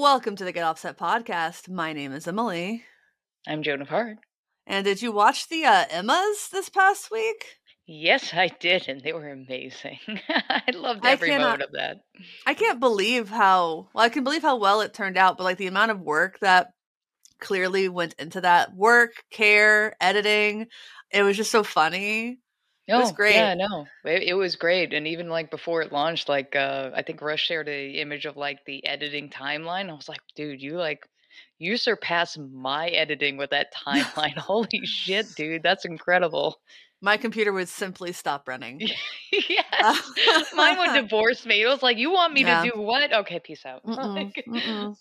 Welcome to the Get Offset podcast. My name is Emily. I'm Joan of Heart. And did you watch the uh, Emmas this past week? Yes, I did, and they were amazing. I loved every cannot- moment of that. I can't believe how well I can believe how well it turned out, but like the amount of work that clearly went into that work, care, editing, it was just so funny. No, was great. Yeah, no, it, it was great, and even like before it launched, like uh, I think Russ shared a image of like the editing timeline. I was like, dude, you like you surpass my editing with that timeline. Holy shit, dude, that's incredible. My computer would simply stop running. yes, mine would divorce me. It was like, you want me Yeah. to do what? Okay, peace out. Mm-mm, mm-mm,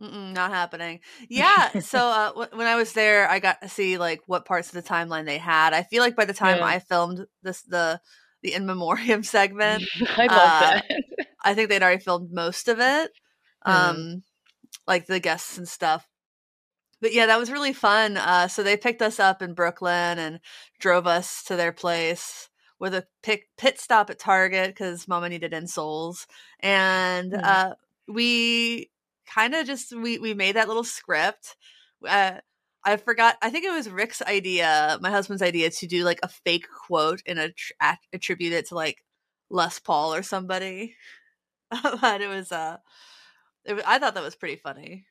mm-mm, not happening. Yeah. So uh, w- when I was there, I got to see like what parts of the timeline they had. I feel like by the time Yeah. I filmed this, the the in memoriam segment, I love Uh, that. I think they'd already filmed most of it, um, like the guests and stuff. But yeah, that was really fun. Uh, so they picked us up in Brooklyn and drove us to their place with a pick, pit stop at Target because Mama needed insoles, and Mhm. uh, we kind of just we we made that little script. Uh, I forgot. I think it was Rick's idea, my husband's idea, to do like a fake quote and attr- at- attribute it to like Les Paul or somebody. but it was uh, it, I thought that was pretty funny.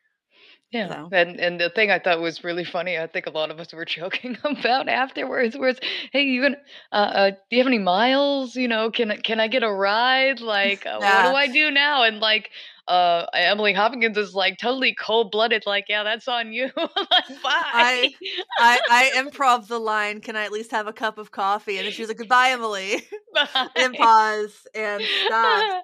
Yeah, So- and and the thing I thought was really funny, I think a lot of us were joking about afterwards, was, "Hey, you gonna? Uh, uh, do you have any miles? You know, can I- can I get a ride? Like, uh, what do I do now?" And like, uh, Emily Hopkins is like totally cold blooded, like, "Yeah, that's on you." like, bye. I I improv the line. Can I at least have a cup of coffee? And then she was like, "Goodbye, Emily." bye. and pause and stop.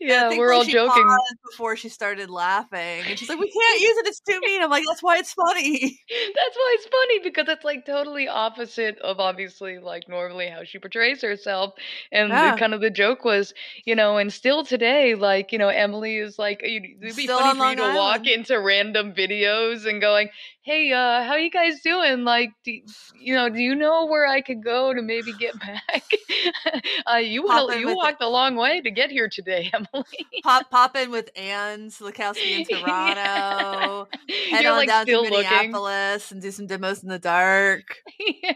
Yeah, think, we're all joking. before she started laughing, and she's like, "We can't use it. It's too mean." I'm like, "That's why it's funny." That's why it's funny because it's like totally opposite of obviously like normally how she portrays herself. And Yeah. the, kind of the joke was, you know, and still today, like, you know, Emily is like, you- it'd be Still funny for you to walk into random videos and going, hey, uh, how you guys doing? Like, do, you know, do you know where I could go to maybe get back? uh, you you with it. walked a long way to get here today, Emily. Pop pop in with Anne Silikowski in Yeah. Toronto. Head You're on like down to still looking. Minneapolis and do some demos in the dark. Yeah.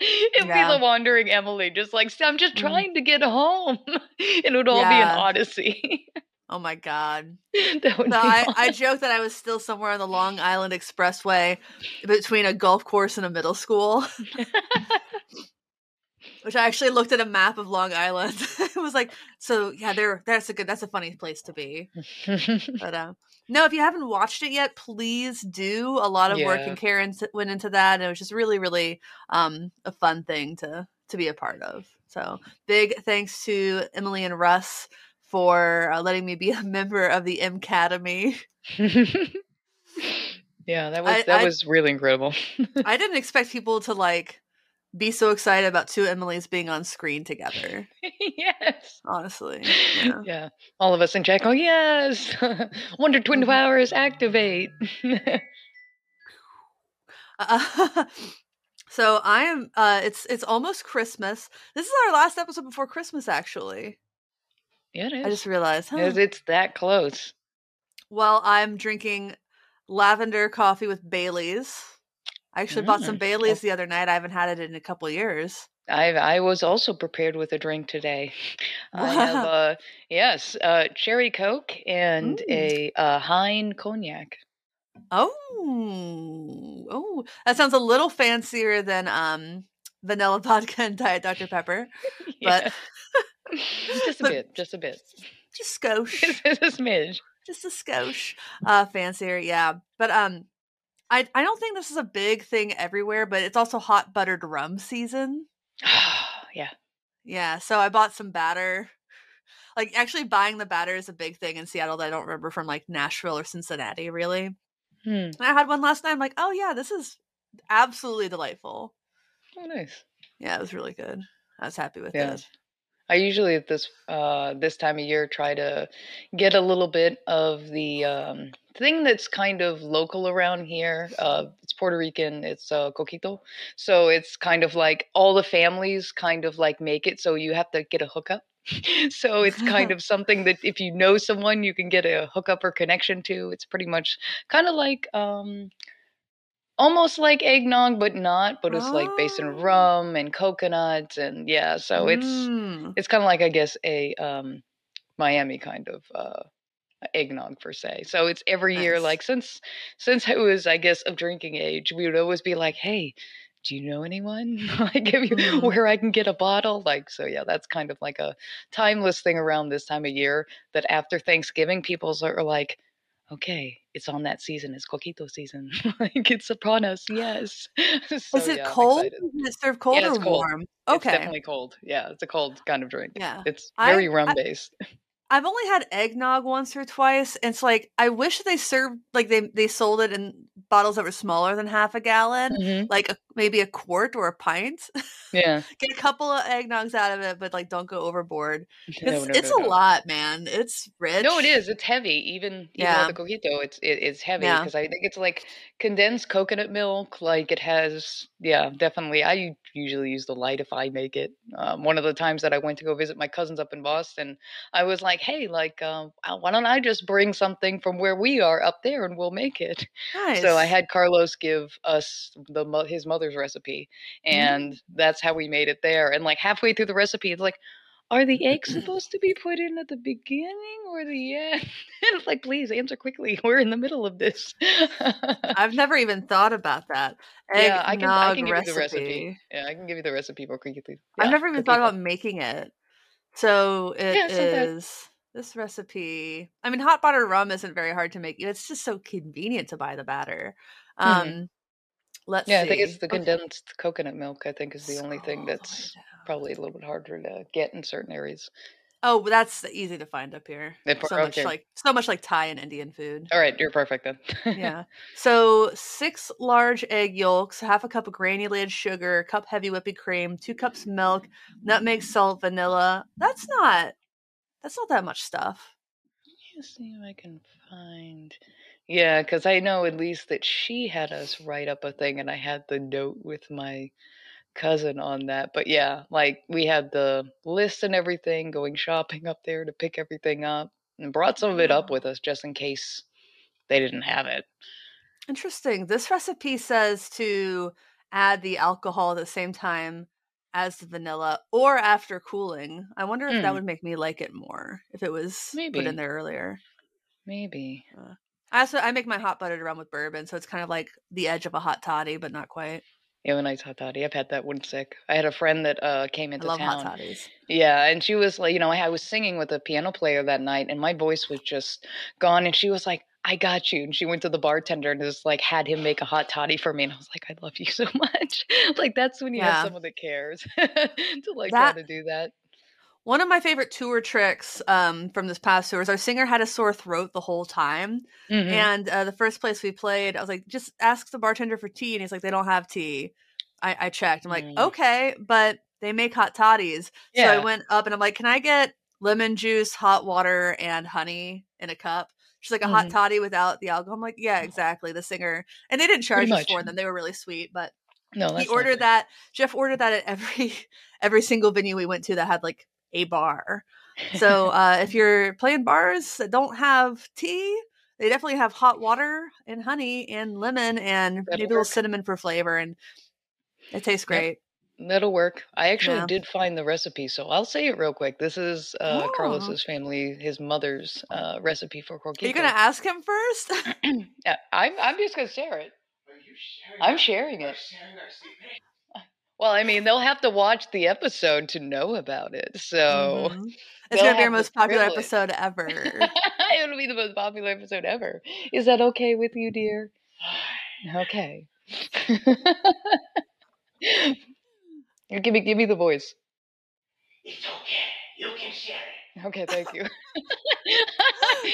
It'd Yeah. be the wandering Emily, just like I'm just Mhm. trying to get home. it would all be an odyssey. Oh my god. that would be I, I awesome. joked that I was still somewhere on the Long Island Expressway between a golf course and a middle school. Which I actually looked at a map of Long Island. it was like, so yeah, there that's a good that's a funny place to be. But uh, no, if you haven't watched it yet, please do. A lot of work and care went into that, and it was just really, really um, a fun thing to to be a part of. So big thanks to Emily and Russ for uh, letting me be a member of the M Academy. yeah, that was I- that I- was really incredible. I didn't expect people to like be so excited about two Emilys being on screen together. yes. Honestly, yeah. Yeah. All of us in chat go, yes. Wonder Twin Mhm. Powers activate. Uh, so I am. Uh, it's it's almost Christmas. This is our last episode before Christmas. Actually, it is. I just realized. huh. It's- it's that close. Well, I'm drinking lavender coffee with Bailey's. I actually bought some Mm, Bailey's the other night. I haven't had it in a couple years. I I was also prepared with a drink today. I have uh yes, uh cherry coke and Mm. a uh Hine cognac. Oh, oh, that sounds a little fancier than um vanilla vodka and diet Dr Pepper, but. Just a but- bit, just a bit. just skosh. Just a smidge. just a skosh uh fancier yeah but um i i don't think this is a big thing everywhere but it's also hot buttered rum season yeah. yeah so i bought some batter like actually buying the batter is a big thing in seattle that i don't remember from like nashville or cincinnati really Hmm. and i had one last night i'm like oh yeah this is absolutely delightful Oh nice. yeah it was really good i was happy with Yeah. it I usually at this uh this time of year try to get a little bit of the um thing that's kind of local around here. Uh it's Puerto Rican, it's uh coquito. So it's kind of like all the families kind of like make it so you have to get a hookup. so it's kind of something that if you know someone, you can get a hookup or connection to. It's pretty much kind of like um, almost like eggnog, but not. But it's like based in Oh. rum and coconuts, and yeah. So it's Mm. it's kind of like I guess a um, Miami kind of uh, eggnog per se. So it's every year, like since since I was, I guess, of drinking age, we would always be like, "Hey, do you know anyone? like, if you, Mhm. where I can get a bottle?" Like, so yeah, that's kind of like a timeless thing around this time of year. That after Thanksgiving, people are like. Okay, it's on that season. It's coquito season. like it's upon us. Yes. so Is it yeah, cold? Is it served cold Yeah, or cold. warm? It's Okay. definitely cold. Yeah, it's a cold kind of drink. Yeah. It's I very rum I based. I've only had eggnog once or twice. And it's like I wish they served like they they sold it in bottles that were smaller than half a gallon, hmm like a, maybe a quart or a pint. Yeah. Get a couple of eggnogs out of it, but like don't go overboard. It's no, it's no, a no. lot, man. It's rich. No, it is. It's heavy. Even even Yeah. with the coquito, it's it, it's heavy Yeah. because I think it's like condensed coconut milk. Like it has, yeah, definitely. I usually use the light if I make it. Um, one of the times that I went to go visit my cousins up in Boston, I was like, hey, like, um, why don't I just bring something from where we are up there and we'll make it. So I had Carlos give us the his mother's recipe, and that's how we made it there. And like halfway through the recipe, it's like, are the eggs supposed to be put in at the beginning or the end? And it's like, please answer quickly. We're in the middle of this. I've never even thought about that. Egg yeah, I can I can give you the recipe. recipe. Yeah, I can give you the recipe for coquito. I've never even thought coquito. about making it. So it Yeah, is this recipe. I mean, hot buttered rum isn't very hard to make. It's just so convenient to buy the batter. hmm Um, let's Yeah, I think it's see. the Okay, condensed coconut milk. I think is the only thing scroll all the way that's probably a little bit harder to get in certain areas. Oh, that's easy to find up here. Put- So much okay. like so much like Thai and Indian food. All right, you're perfect then. Yeah. So six large egg yolks, half a cup of granulated sugar, a cup heavy whipping cream, two cups milk, nutmeg, salt, vanilla. That's not that's not that much stuff. Let me see if I can find. Yeah, because I know at least that she had us write up a thing, and I had the note with my cousin on that. But yeah, like we had the list and everything, going shopping up there to pick everything up, and brought some of it up with us just in case they didn't have it. Interesting. This recipe says to add the alcohol at the same time as the vanilla or after cooling. I wonder if that Hmm, would make me like it more if it was put in there earlier. maybe. Uh, I also I make my hot buttered rum with bourbon, so it's kind of like the edge of a hot toddy, but not quite. Yeah, a nice hot toddy. I've had that one sick. I had a friend that uh, came I into love hot town. toddies. Yeah, and she was like, you know, I was singing with a piano player that night, and my voice was just gone. And she was like, "I got you." And she went to the bartender and just like had him make a hot toddy for me. And I was like, "I love you so much." like that's when you have Yeah. someone that cares to like try That to do that. One of my favorite tour tricks um, from this past tour is our singer had a sore throat the whole time. hmm And uh, the first place we played, I was like, just ask the bartender for tea. And he's like, they don't have tea. I, I checked. I'm like, Mm. okay, but they make hot toddies. So I went up and I'm like, can I get lemon juice, hot water, and honey in a cup? She's like, a hot hmm toddy without the alcohol. I'm like, yeah, exactly. The singer. And they didn't charge us for them. They were really sweet. But No, he ordered that. Jeff ordered that at every every single venue we went to that had like a bar. So uh, if you're playing bars that don't have tea, they definitely have hot water and honey and lemon and maybe That'll a little cinnamon for flavor, and it tastes Yep. great. That'll work. I actually Yeah. did find the recipe, so I'll say it real quick. This is uh, Oh, Carlos's family, his mother's uh, recipe for are you gonna ask him first? yeah, I'm I'm just gonna share it. Are you sharing I'm sharing it. sharing? Well, I mean, they'll have to watch the episode to know about it, so hmm It's they'll gonna be our most popular privilege. episode ever. It'll be the most popular episode ever. Is that okay with you, dear? Okay. give me give me the voice. It's okay. You can share it. Okay, thank you.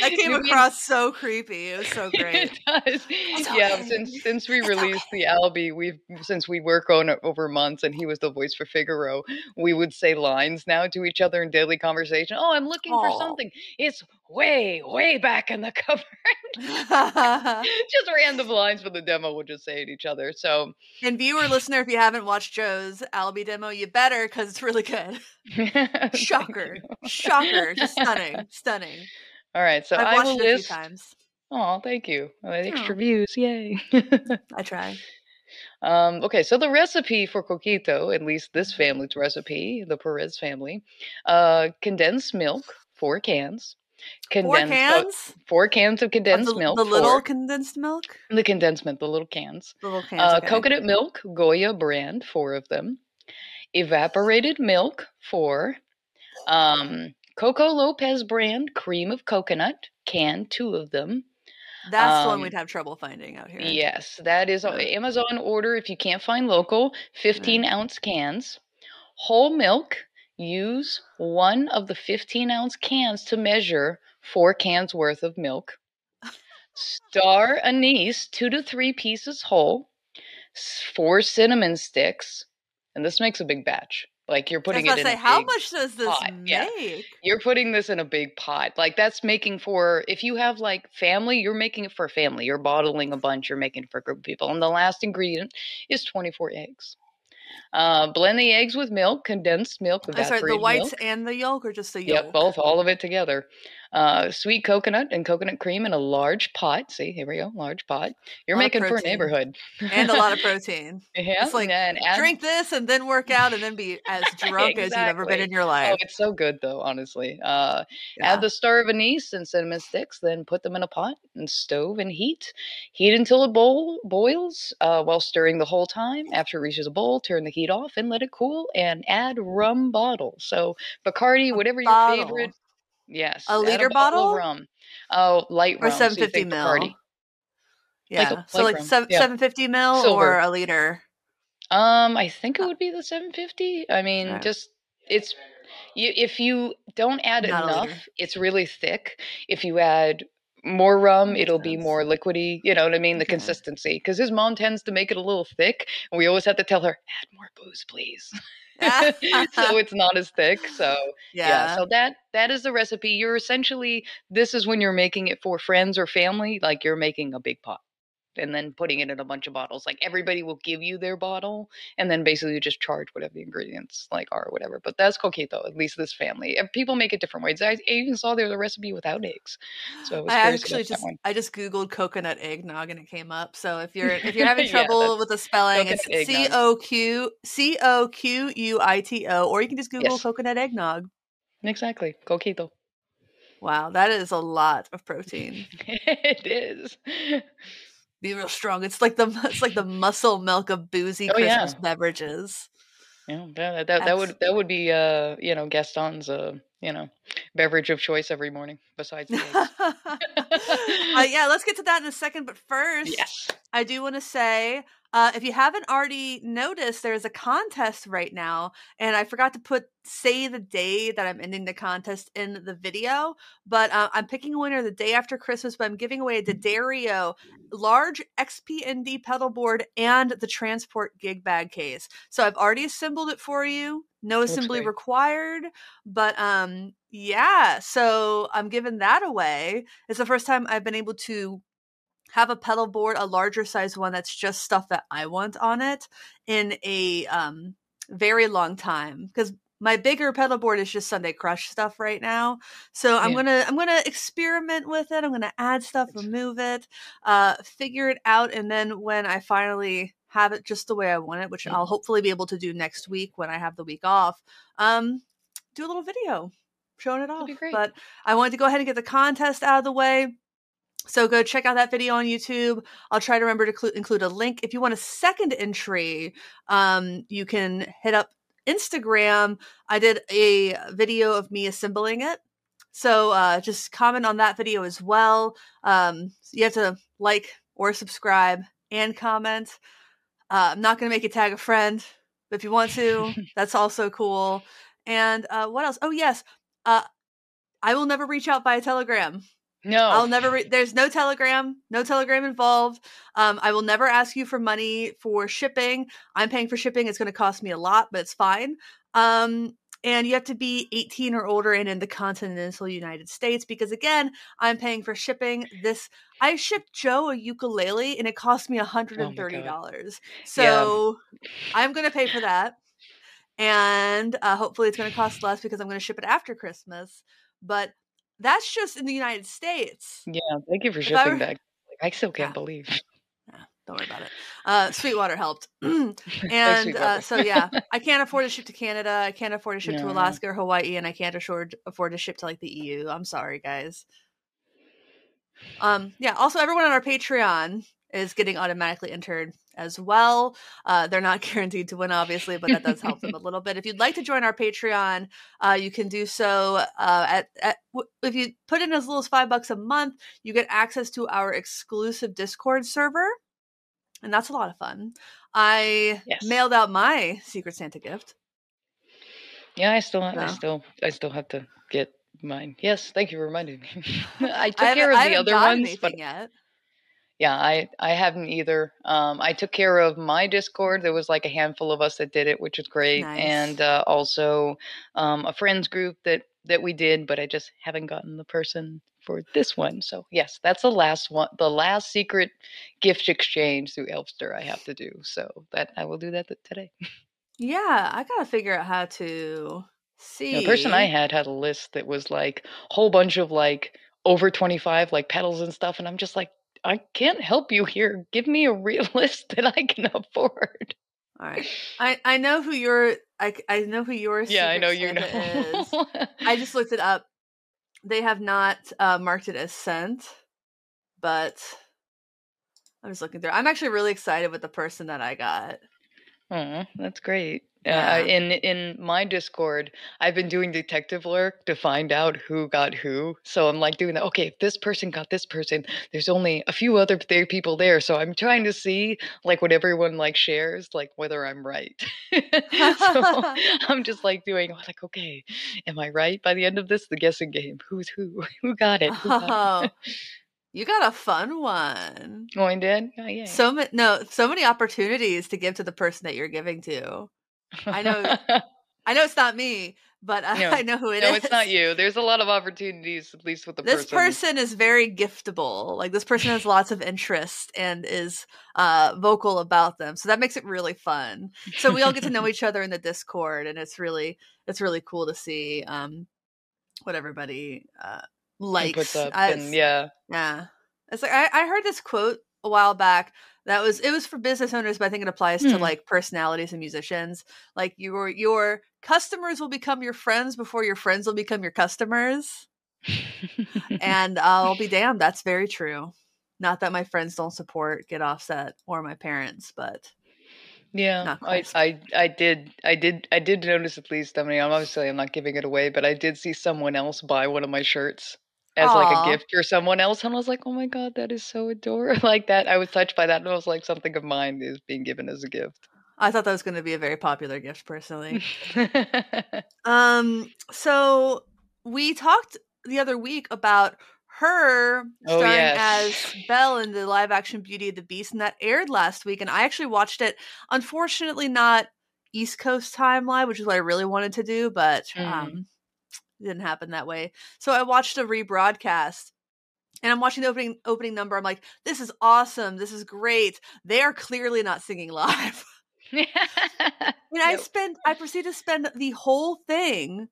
That came across so creepy. It was so great. it does. It's yeah, okay. since since we It's released the Albie, we've since we work on it over months, and he was the voice for Figaro. We would say lines now to each other in daily conversation. Oh, I'm looking for something. It's way, way back in the cover. just random lines for the demo. We'll just say at each other. So and viewer, listener, if you haven't watched Joe's Albie demo, you better because it's really good. Shocker. Shocker. Just stunning. Stunning. All right, so I've I watched will it a few times. Oh, thank you. Uh, Extra views, yay. I try. Um, okay, so the recipe for coquito, at least this family's recipe, the Perez family, uh, condensed milk, four cans. Four Condensed, uh, cans? four cans of Of condensed the, milk. the little four. condensed milk? the condensed milk, the little cans. The little cans. Uh, okay. Coconut milk, Goya brand, four of them. Evaporated milk, four. Um, Coco Lopez brand, cream of coconut, can, two of them. That's the one um, we'd have trouble finding out here. Yes, that is Yeah. Amazon order if you can't find local, 15 ounce cans. Whole milk, use one of the 15 ounce cans to measure four cans worth of milk. Star anise, two to three pieces whole, four cinnamon sticks, and this makes a big batch. Like you're putting it in say, a how big much does this pot, yeah. make? you're putting this in a big pot. Like that's making for if you have like family, you're making it for family. You're bottling a bunch, you're making it for a group of people. And the last ingredient is 24 eggs. Uh, blend the eggs with milk, condensed milk, I'm sorry, the whites milk. and the yolk, or just the yolk? Yep, both, all of it together. Uh, sweet coconut and coconut cream in a large pot. See, here we go, large pot. You're making for a neighborhood. and a lot of protein. yeah, It's like, and add- Drink this and then work out and then be as drunk as you've ever been in your Oh, life. it's so good though, honestly. Uh, Yeah. Add the star of anise and cinnamon sticks, then put them in a pot and stove and heat. Heat until it boil, boils uh, while stirring the whole time. After it reaches a boil, turn the heat off and let it cool and add rum bottle. So Bacardi, A whatever your favorite. Yes. A liter bottle? rum. Oh, light or rum. so you 750 think mil. Bacardi. Yeah. like so like like rum. sev- Yeah. 750 mil or a liter. Um, I think it Uh, would be the 750. I mean, Right. just it's you if you don't add Not enough, it's really thick. If you add more rum, it'll be more liquidy. You know what I mean? The Okay. consistency. Because his mom tends to make it a little thick, and we always have to tell her, add more booze, please. so it's not as thick. So yeah. yeah. so that that is the recipe. You're essentially this is when you're making it for friends or family, like you're making a big pot. And then putting it in a bunch of bottles. Like everybody will give you their bottle, and then basically you just charge whatever the ingredients like are, or whatever. But that's coquito, at least this family. And people make it different ways. I, I even saw there's a recipe without eggs. So I was I actually just. I just googled coconut eggnog and it came up. So if you're if you're having trouble that's- with the spelling, it's C. O Q C O Q U I T O, or you can just Google Yes. coconut eggnog. Exactly, coquito. Wow, that is a lot of protein. it is. Be real strong. It's like the it's like the muscle milk of boozy Oh, yeah. Christmas beverages. Yeah, that, that, that would that would be uh you know Gaston's uh you know beverage of choice every morning besides uh, yeah, let's get to that in a second. But first, yes. I do want to say uh, if you haven't already noticed, there's a contest right now, and I forgot to put say the day that I'm ending the contest in the video. But uh, I'm picking a winner the day after Christmas. But I'm giving away a D'Addario large XPND pedal board and the transport gig bag case. So I've already assembled it for you. No assembly great. required. But um, yeah, so I'm giving that away. It's the first time I've been able to have a pedal board, a larger size one that's just stuff that I want on it in a um very long time because my bigger pedal board is just Sunday Crush stuff right now. So I'm Yeah. gonna I'm gonna experiment with it. I'm gonna add stuff, remove it, uh, figure it out, and then when I finally have it just the way I want it, which. I'll hopefully be able to do next week when I have the week off, um, do a little video showing it off. But I wanted to go ahead and get the contest out of the way. So go check out that video on YouTube. I'll try to remember to clu- include a link. If you want a second entry, um, you can hit up Instagram. I did a video of me assembling it. So uh, just comment on that video as well. Um, you have to like or subscribe and comment. Uh, I'm not going to make you tag a friend, but if you want to, that's also cool. And uh, what else? Oh, yes. Uh, I will never reach out by a telegram. No. I'll never. Re- there's no telegram, no telegram involved. Um, I will never ask you for money for shipping. I'm paying for shipping. It's going to cost me a lot, but it's fine. Um, and you have to be 18 or older and in the continental United States because again, I'm paying for shipping. This I shipped Joe a ukulele and it cost me $130. so I'm going to pay for that. And uh, hopefully it's going to cost less because I'm going to ship it after Christmas. But that's just in the United States. Yeah, thank you for If shipping were- that. I still can't Yeah. believe. Yeah, don't worry about it. Uh, Sweetwater helped. and Thanks, uh, so yeah, I can't afford to ship to Canada. I can't afford to ship to Alaska or Hawaii, and I can't afford afford to ship to like the EU. I'm sorry, guys. Um, yeah. Also, everyone on our Patreon is getting automatically entered as well. Uh, they're not guaranteed to win, obviously, but that does help them a little bit. If you'd like to join our Patreon, uh, you can do so uh, at, at w- if you put in as little as five bucks a month. You get access to our exclusive Discord server, and that's a lot of fun. I Yes. mailed out my Secret Santa gift. Yeah, I still, I still, I still have to get mine. Yes, thank you for reminding me. I took I care of the other ones, but yet. Yeah, I, I haven't either. Um, I took care of my Discord. There was like a handful of us that did it, which is great, Nice. and uh, also um, a friends group that that we did, but I just haven't gotten the person for this one. So yes, that's the last one, the last secret gift exchange through Elfster I have to do. So that I will do that th- today. Yeah, I gotta figure out how to see. The person I had had a list that was like a whole bunch of like over 25 like pedals and stuff. And I'm just like, I can't help you here. Give me a real list that I can afford. All right, I I know who your I I know who your yeah, I know you Santa is. know. I just looked it up. They have not uh, marked it as sent, but I'm just looking through. I'm actually really excited with the person that I got. Aw, that's great. Uh, in in my Discord, I've been doing detective work to find out who got who. So I'm like doing that. Okay, if this person got this person, there's only a few other th- people there. So I'm trying to see like what everyone like shares, like whether I'm right. so I'm just like doing like, okay, am I right by the end of this? The guessing game. Who's who? Who got it? Who got Oh, it? you got a fun one. Oh, I did. Oh, yeah. So ma- no, so many opportunities to give to the person that you're giving to. I know I know it's not me, but I, No. I know who it is. no, it's not you. There's a lot of opportunities, at least with the person. this person is very giftable like this person has lots of interest and is uh vocal about them so that makes it really fun so we all get to know each other in the discord and it's really it's really cool to see um what everybody uh likes and yeah, yeah it's like I, I heard this quote a while back that was it was for business owners but i think it applies to Hmm. like personalities and musicians like your your customers will become your friends before your friends will become your customers and I'll be damned, that's very true. Not that my friends don't support Get Offset or my parents, but yeah. I. I, I did, I did, I did notice at least. I mean, obviously, I'm not giving it away, but I did see someone else buy one of my shirts as like a gift for someone else, and I was like, oh my god, that is so adorable. like that, I was touched by that, and I was like, something of mine is being given as a gift. I thought that was going to be a very popular gift personally. um, so we talked the other week about H.E.R. Oh, yes. as Belle in the live action Beauty of the Beast, and that aired last week. And I actually watched it. Unfortunately, not East Coast time live, which is what I really wanted to do, but Mm. It didn't happen that way. So I watched a rebroadcast. And I'm watching the opening opening number. I'm like, this is awesome. This is great. They are clearly not singing live. And I Nope. spent I proceeded to spend the whole thing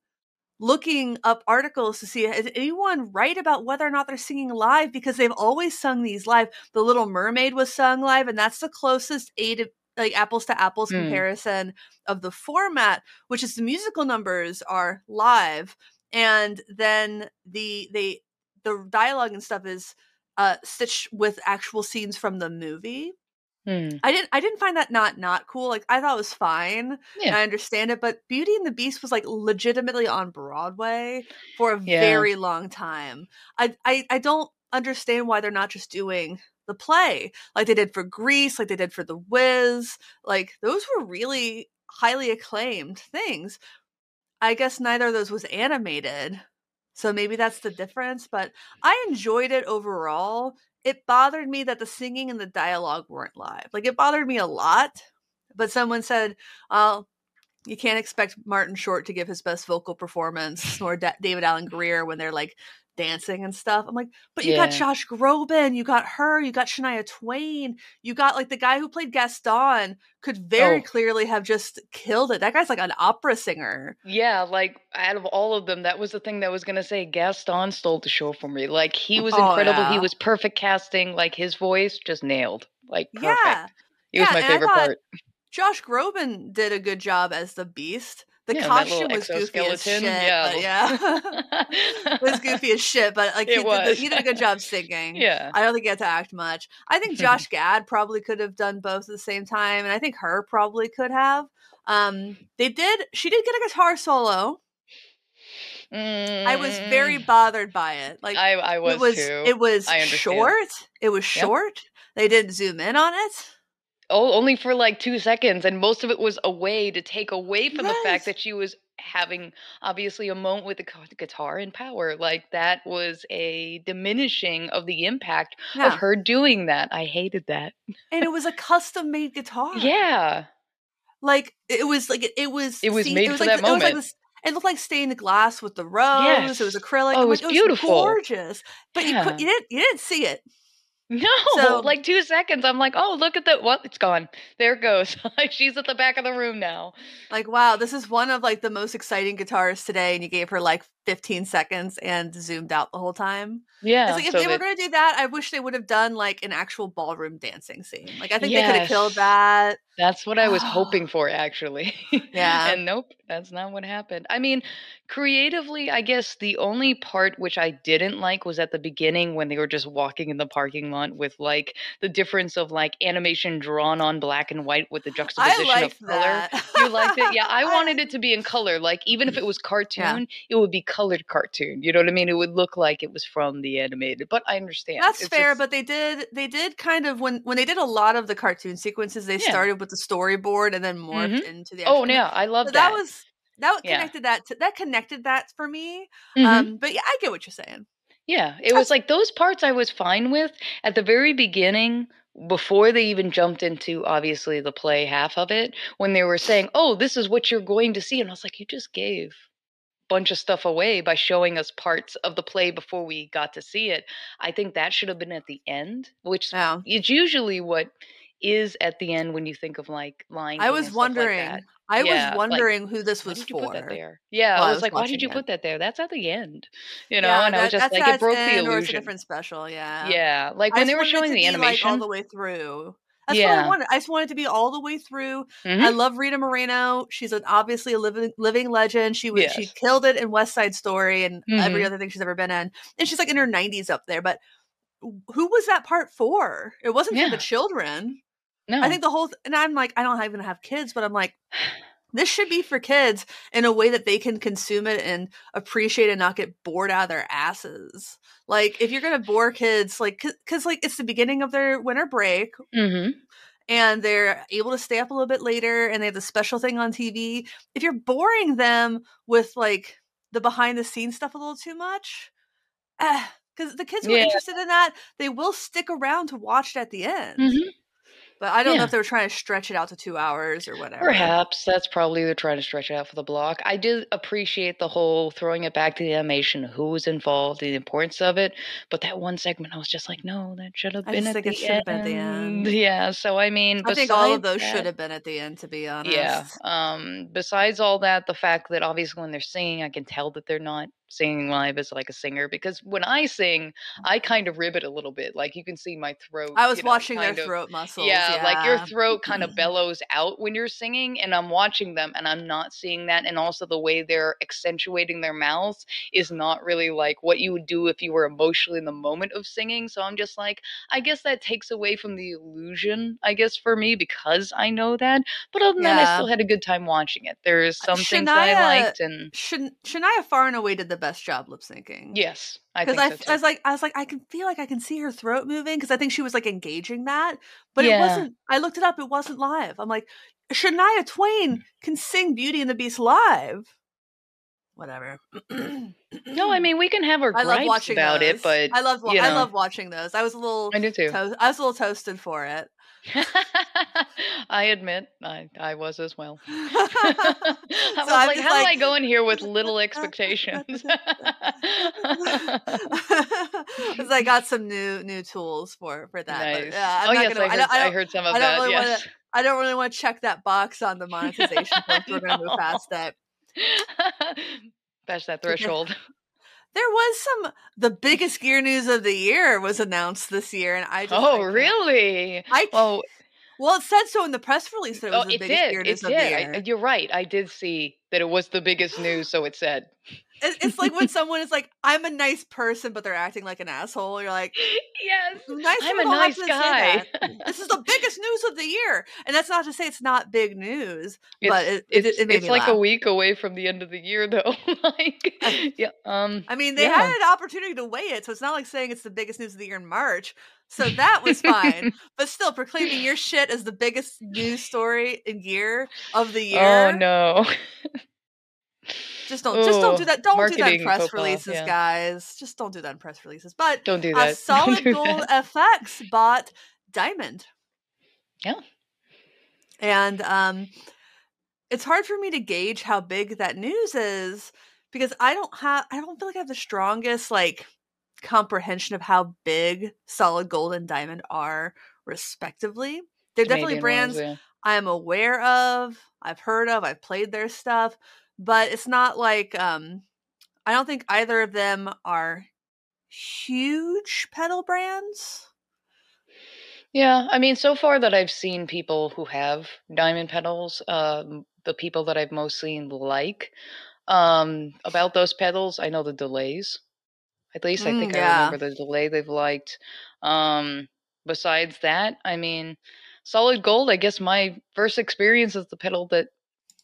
looking up articles to see is anyone right about whether or not they're singing live because they've always sung these live. The Little Mermaid was sung live, and that's the closest a to like apples to apples Hmm. comparison of the format, which is the musical numbers are live, and then the they the dialogue and stuff is uh stitched with actual scenes from the movie. Hmm. I didn't I didn't find that not not cool. Like I thought it was fine. Yeah. I understand it, but Beauty and the Beast was like legitimately on Broadway for a Yeah. very long time. I, I I don't understand why they're not just doing the play like they did for Grease, like they did for The Wiz. Like those were really highly acclaimed things. I guess neither of those was animated, So maybe that's the difference, but I enjoyed it overall. It bothered me that the singing and the dialogue weren't live. Like it bothered me a lot. But someone said, "Oh, you can't expect Martin Short to give his best vocal performance nor Da- David Alan Grier when they're like dancing and stuff." I'm like, "But you got Josh Groban, you got H.E.R., you got Shania Twain, you got like the guy who played Gaston could very Oh. clearly have just killed it. That guy's like an opera singer." Yeah, like out of all of them, that was the thing that was gonna say. Gaston stole the show for me. Like he was Oh, incredible. He was perfect casting. Like his voice just nailed. Like perfect. Yeah. He was Yeah, my favorite part. Josh Groban did a good job as the Beast. The Yeah, costume was goofy as shit, yeah. yeah, it was goofy as shit. But like he did, he did a good job singing. yeah. I don't think he had to act much. I think Josh Gad probably could have done both at the same time, and I think H.E.R. probably could have. Um, they did. She did get a guitar solo. I was very Mm, bothered by it. Like I I was, it was. too. It was short. It was Yep. short. They didn't zoom in on it. Oh, only for like two seconds, and most of it was a way to take away from the fact that she was having obviously a moment with the guitar and power. Like that was a diminishing of the impact Yeah, of her doing that. I hated that. and it was a custom made guitar. Yeah, like it was like it, it was It was see- made was for like, that it was like moment. this it looked like stained glass with the rose Yes. it was acrylic Oh, it was like, beautiful. gorgeous but you could you didn't you didn't see it no, So- like two seconds. I'm like, oh, look at that. What? It's gone. There it goes. Like she's at the back of the room now. like wow this is one of like the most exciting guitars today and you gave her like 15 seconds and zoomed out the whole time Yeah. it's like if so they were going to do that i wish they would have done like an actual ballroom dancing scene like i think they could have killed that That's what I was hoping for, actually. Yeah. and nope, that's not what happened. I mean, creatively, I guess the only part which I didn't like was at the beginning when they were just walking in the parking lot with like the difference of like animation drawn on black and white with the juxtaposition of color. that You liked it? Yeah, I wanted it to be in color. Like, even if it was cartoon, it would be colored cartoon. You know what I mean? It would look like it was from the animated. But I understand. That's It's fair, just- but they did they did kind of when when they did a lot of the cartoon sequences, they Yeah. started with the storyboard and then morphed Mhm. into the. oh, yeah, I love So that. that was that Yeah. connected that to, that connected that for me. Mhm. Um, but yeah, I get what you're saying. Yeah, it was like those parts I was fine with at the very beginning before they even jumped into obviously the play half of it when they were saying, "Oh, this is what you're going to see." And I was like, "You just gave bunch of stuff away by showing us parts of the play before we got to see it." I think that should have been at the end, which Yeah, is usually what is at the end when you think of like Lion I was stuff like wondering. I Yeah, was like, wondering who this was for. put that there? Yeah, while I I was, was like, why did you it. put that there? That's at the end, you know. yeah, and I was just like, it broke the end or it's a different special. Yeah, Yeah, like I when they were showing the animation. like, all the way through. That's what Yeah. I wanted. I just wanted it to be all the way through. Mhm. I love Rita Moreno. She's an, obviously a living living legend. She was she killed it in West Side Story and every Mhm. other thing she's ever been in. And she's like in her 90s up there. But who was that part for? It wasn't for the children. no, I think the whole th- and I'm like I don't even have kids, but I'm like this should be for kids in a way that they can consume it and appreciate it and not get bored out of their asses. Like if you're gonna bore kids, like because like it's the beginning of their winter break, hmm and they're able to stay up a little bit later and they have the special thing on TV. If you're boring them with like the behind the scenes stuff a little too much, because the kids who are interested in that, they will stick around to watch it at the end. hmm But I don't know if they were trying to stretch it out to two hours or whatever. Perhaps that's probably they're trying to stretch it out for the block. I did appreciate the whole throwing it back to the animation, who was involved, the importance of it. But that one segment, I was just like, no, that should have been at the it should have end. been at the end. Yeah. So I mean, I think all of those should have been at the end, to be honest. Yeah. Um, besides all that, the fact that obviously when they're singing, I can tell that they're not singing live as like a singer because when I sing, I mm-hmm. kind of ribbit a little bit. Like you can see my throat. I was you know, watching their of- throat muscles. Yeah, like your throat kind of mm-hmm. bellows out when you're singing, and I'm watching them and I'm not seeing that. And also, the way they're accentuating their mouths is not really like what you would do if you were emotionally in the moment of singing. So I'm just like, I guess that takes away from the illusion, I guess, for me because I know that. But other than that, I still had a good time watching it. There's uh, some things that I uh, liked, and Shan- Shania far and away did the best job lip syncing. yes, I because I, so. I was like, I was like, I can feel like I can see her throat moving because I think she was like engaging that, but it wasn't. I looked it up; it wasn't live. I'm like, Shania Twain mm. can sing Beauty and the Beast live. whatever. No, I mean we can have our I love watching about it, those. but I love I know. love watching those. I was a little I do too. to- I was a little toasted for it. I admit I I was as well. I So was I'm like, how do I go in here with little expectations? Because I got some new new tools for for that. But, nice. yeah, I'm oh not yes, gonna, I heard, I, I heard some of that. really wanna- I don't really want to check that box on the monetization. We're gonna move past that. Pass that threshold. There was some the biggest gear news of the year was announced this year, and I just Oh, can't- really? I Oh, well, it said so in the press release that it was oh the it biggest gear did. news It of the did. year. I, you're right. I did see that it was the biggest news, so it said. It- it's like when someone is like, "I'm a nice person," but they're acting like an asshole. You're like, yes. "Nice I'm a nice guy. This is the biggest news of the year, and that's not to say it's not big news, but It's- it, it, it's it made it's like a week away from the end of the year, though. like, yeah. Um. I mean, they Yeah. had an opportunity to weigh it, so it's not like saying it's the biggest news of the year in March. So that was fine, but still, proclaiming your shit as the biggest news story in year of the year. Oh no. Just don't, just don't do that. Don't do that in press pas, releases, yeah. guys. Just don't do that in press releases. But Don't do that. Solid Don't Gold that. FX bought Diamond. Yeah. And um it's hard for me to gauge how big that news is because I don't have I don't feel like I have the strongest like comprehension of how big Solid Gold and Diamond are respectively. They're definitely Canadian ones, brands yeah. I am aware of, I've heard of, I've played their stuff, but it's not like um I don't think either of them are huge pedal brands. Yeah, I mean, so far that I've seen people who have diamond pedals, um, the people that I've most seen like um, about those pedals, I know the delays. At least I Mm, think I remember the delay they've liked. Um, besides that, I mean, solid gold. I guess my first experience is the pedal that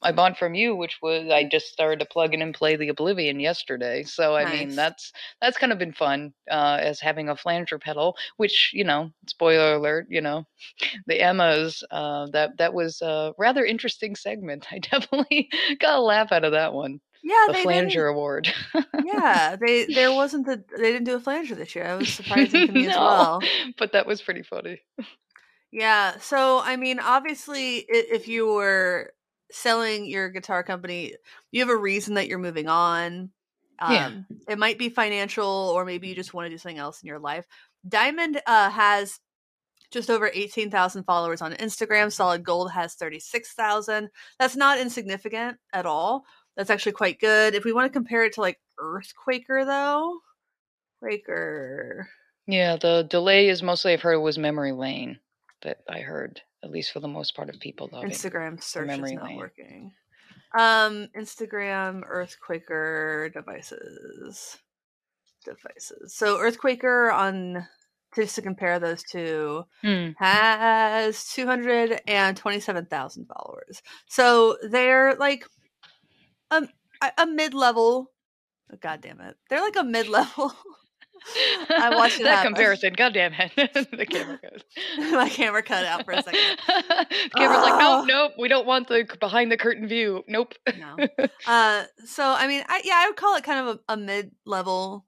I bought from you, which was I just started to plug in and play the Oblivion yesterday. So I mean, that's that's kind of been fun uh, as having a flanger pedal. Which you know, spoiler alert, you know, the Emmas. Uh, that that was a rather interesting segment. I definitely got a laugh out of that one. Yeah, The flanger award. Yeah, they there wasn't the they didn't do a flanger this year. That was surprising to me as well. but that was pretty funny. Yeah, so I mean, obviously, if you were selling your guitar company, you have a reason that you're moving on. Um, Yeah. It might be financial, or maybe you just want to do something else in your life. Diamond uh, has just over 18,000 followers on Instagram. Solid Gold has 36,000. That's not insignificant at all. That's actually quite good. If we want to compare it to like Earthquaker, though, Quaker. Yeah, the delay is mostly I've heard was memory lane that I heard, at least for the most part of people loving. Instagram search is not lane. working. Um, Instagram Earthquaker devices, devices. So Earthquaker on just to compare those two Hmm. has two hundred and twenty-seven thousand followers. So they're like um, a, a mid-level. Oh, God damn it! They're like a mid-level. I watched that happen. comparison. God damn it. the camera goes. My camera cut out for a second. the camera's like, Oh. nope, nope, we don't want the behind the curtain view. Nope. No. Uh, so I mean, I, yeah, I would call it kind of a, a mid-level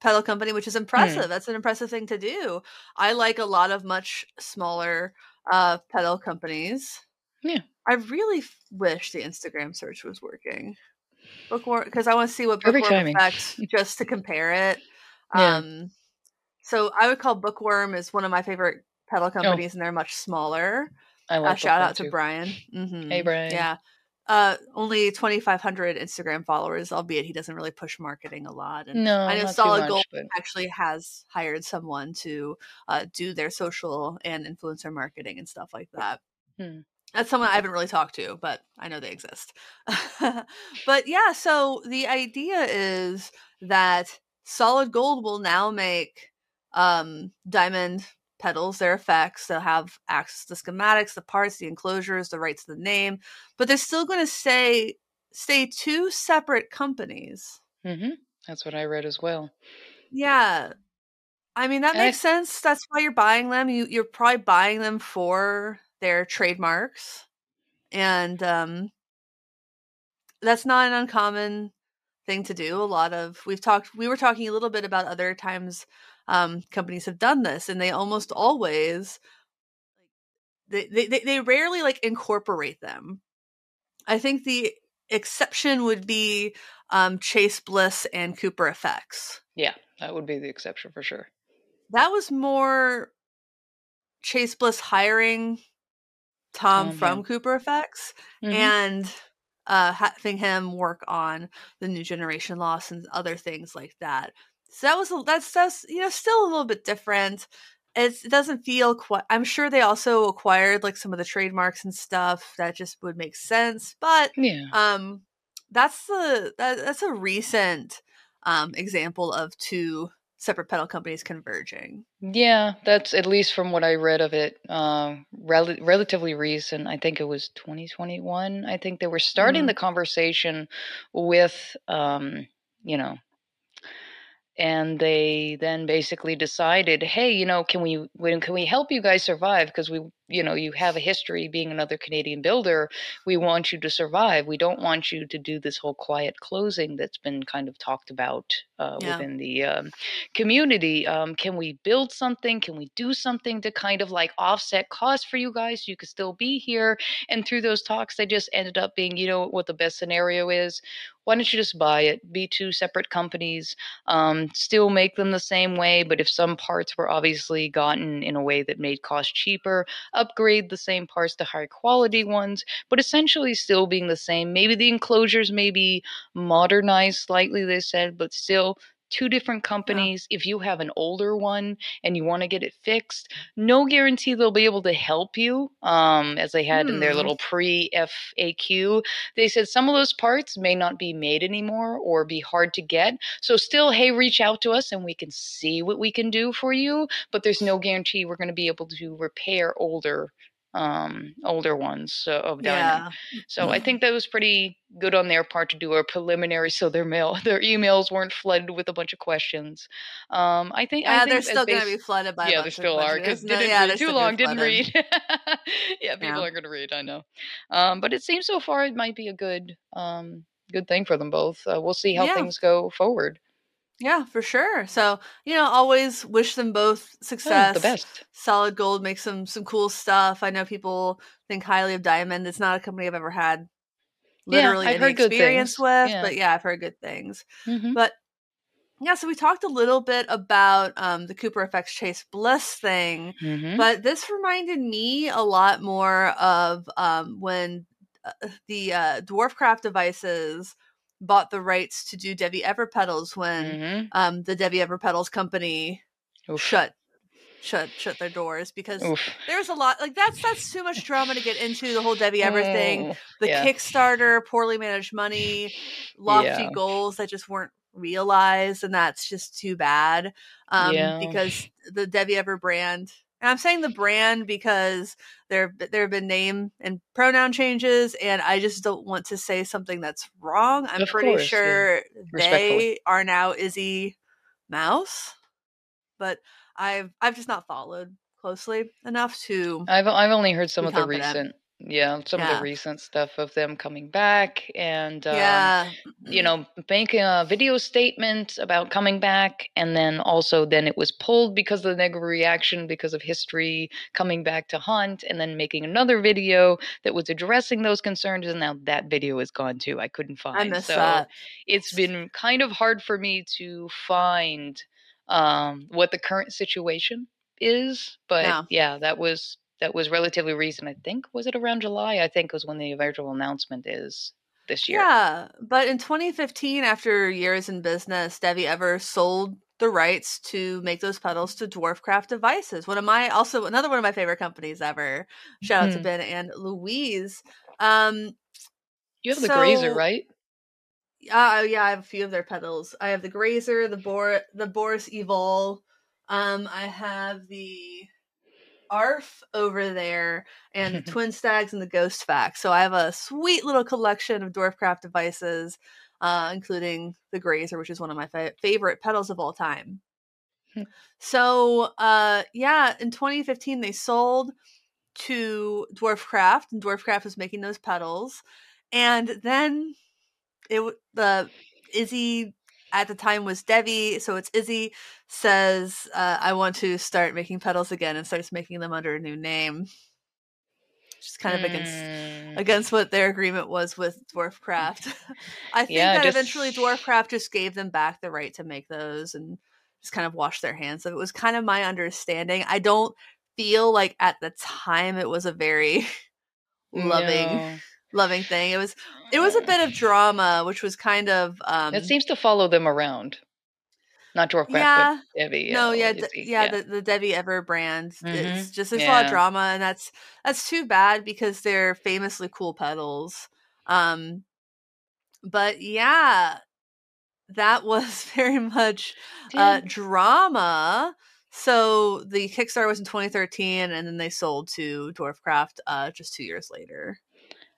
pedal company, which is impressive. That's an impressive thing to do. I like a lot of much smaller uh pedal companies. Yeah. I really f- wish the Instagram search was working. Bookworm, because I want to see what Perfect Bookworm timing. effect just to compare it. Yeah. Um, so I would call Bookworm is one of my favorite pedal companies, and they're much smaller. I Uh, shout out to too. Brian. hmm Hey, Brian. Yeah. Uh, only 2,500 Instagram followers, albeit he doesn't really push marketing a lot. And No, I know Solid much, Gold but actually has hired someone to uh, do their social and influencer marketing and stuff like that. Hmm. That's someone I haven't really talked to, but I know they exist. but yeah, so the idea is that Solid Gold will now make um, diamond pedals, their effects. They'll have access to schematics, the parts, the enclosures, the rights to the name, but they're still going to say stay two separate companies. hmm that's what I read as well. Yeah. I mean that And I- makes sense. That's why you're buying them. You you're probably buying them for their trademarks. And um that's not an uncommon thing to do. A lot of we've talked we were talking a little bit about other times um, companies have done this, and they almost always they, they they they rarely like incorporate them. I think the exception would be um, Chase Bliss and Cooper effects. Yeah, that would be the exception for sure. That was more Chase Bliss hiring Tom Tom, from. Cooper FX Mhm. and uh, having him work on the new generation loss and other things like that. So that was that's that's you know still a little bit different. It's, it doesn't feel quite. I'm sure they also acquired like some of the trademarks and stuff that just would make sense, but yeah. um, that's the that, that's a recent um example of two separate pedal companies converging. Yeah, that's at least from what I read of it. Um, rel- relatively recent. I think it was 2021. I think they were starting Mhm. the conversation with, um, you know, and they then basically decided, hey, you know, can we can we help you guys survive? Because we, you know, you have a history being another Canadian builder. We want you to survive. We don't want you to do this whole quiet closing that's been kind of talked about uh, Yeah. within the um, community. Um, can we build something? Can we do something to kind of like offset costs for you guys? So you could still be here. And through those talks, they just ended up being, you know, what the best scenario is. Why don't you just buy it? Be two separate companies, um, still make them the same way, but if some parts were obviously gotten in a way that made cost cheaper, upgrade the same parts to higher quality ones, but essentially still being the same. Maybe the enclosures may be modernized slightly, they said, but still two different companies. If you have an older one and you want to get it fixed, no guarantee they'll be able to help you. Um, as they had in their Hmm. little pre FAQ, they said some of those parts may not be made anymore or be hard to get. So, still, hey, reach out to us and we can see what we can do for you. But there's no guarantee we're going to be able to repair older. Um, older ones uh, of Diamond. Yeah. So I think that was pretty good on their part to do a preliminary, so their mail, their emails weren't flooded with a bunch of questions. Um, I think, I Yeah, think they're still going to be flooded by. yeah, they still are because No, didn't yeah, read too long, didn't read. yeah, people Yeah. aren't going to read. I know, um, but it seems so far it might be a good, um, good thing for them both. Uh, we'll see how Yeah. things go forward. Yeah, for sure. So you know, always wish them both Oh, success. the best. Solid Gold makes some some cool stuff. I know people think highly of Diamond. It's not a company I've ever had literally I've any experience with, Yeah. but yeah, I've heard good things. hmm But yeah, so we talked a little bit about um, the Cooper FX Chase Bliss thing, hmm but this reminded me a lot more of um, when uh, the uh, Dwarfcraft devices bought the rights to do Devi Ever pedals when hmm um, the Devi Ever pedals company Oof. shut shut shut their doors because Oof. there's a lot like that's that's too much drama to get into the whole Devi Ever thing Oh, the yeah. Kickstarter, poorly managed money, lofty Yeah. goals that just weren't realized, and that's just too bad. Um, Yeah. because the Devi Ever brand, and I'm saying the brand because there there have been name and pronoun changes, and I just don't want to say something that's wrong. I'm Of pretty course, sure Respectfully. they are now Izzy Mouse, but I've I've just not followed closely enough to I've I've only heard some of the recent, yeah, some of Yeah. the recent stuff of them coming back and um, yeah you know making a video statement about coming back, and then also then it was pulled because of the negative reaction because of history coming back to hunt, and then making another video that was addressing those concerns, and now that video is gone too. I couldn't find. I so that. it's been kind of hard for me to find um, what the current situation is. But Yeah. yeah. that was that was relatively recent. I think was it around July? I think was when the eventual announcement is this year. Yeah, but in 2015, after years in business, Devi Ever sold the rights to make those pedals to Dwarfcraft Devices. One of my also another one of my favorite companies ever. Shout out to Mhm. Ben and Louise. Um, You have the Grazer, So- right? uh, yeah, I have a few of their pedals. I have the Grazer, the Bor, the Boris Evol. Um, I have the ARF over there, and the Twin Stags and the Ghost Fax. So I have a sweet little collection of Dwarfcraft devices, uh, including the Grazer, which is one of my fa- favorite pedals of all time. So, uh, yeah, in 2015 they sold to Dwarfcraft, and Dwarfcraft was making those pedals, and then it the Izzy at the time was Devi, so it's Izzy says, uh, "I want to start making pedals again," and starts making them under a new name, which is kind of against Mm, against what their agreement was with Dwarfcraft. I think Yeah, that just- eventually Dwarfcraft just gave them back the right to make those and just kind of washed their hands of it. Was kind of my understanding. I don't feel like at the time it was a very loving no. Loving thing. It was it was a bit of drama, which was kind of um It seems to follow them around. Not Dwarfcraft, yeah. but Devi. no, yeah, or d- Izzy, yeah, the, the Devi Ever brand. It's Mhm. just there's a lot of drama, and that's that's too bad because they're famously cool pedals. Um, but yeah, that was very much uh, drama. So the Kickstarter was in 2013, and then they sold to Dwarfcraft uh, just two years later.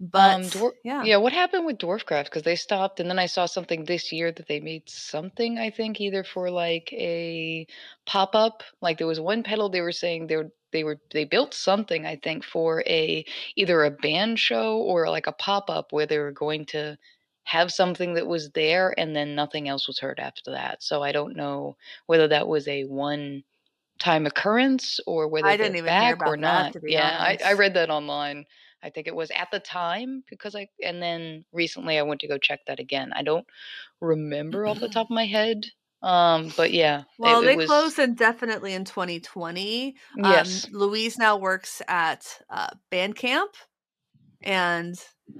But Um, Dwar- yeah, Yeah, what happened with Dwarfcraft? Because they stopped, and then I saw something this year that they made something. I think either for like a pop up, like there was one pedal they were saying they were they were they built something. I think for a either a band show or like a pop up where they were going to have something that was there, and then nothing else was heard after that. So I don't know whether that was a one time occurrence or whether I didn't even hear back or about that, not. to be yeah, I, I read that online. I think it was at the time because I and then recently I went to go check that again. I don't remember off the top of my head. Um, but yeah, Well, it, they was, closed indefinitely in 2020. Yes, Um, Louise now works at uh, Bandcamp and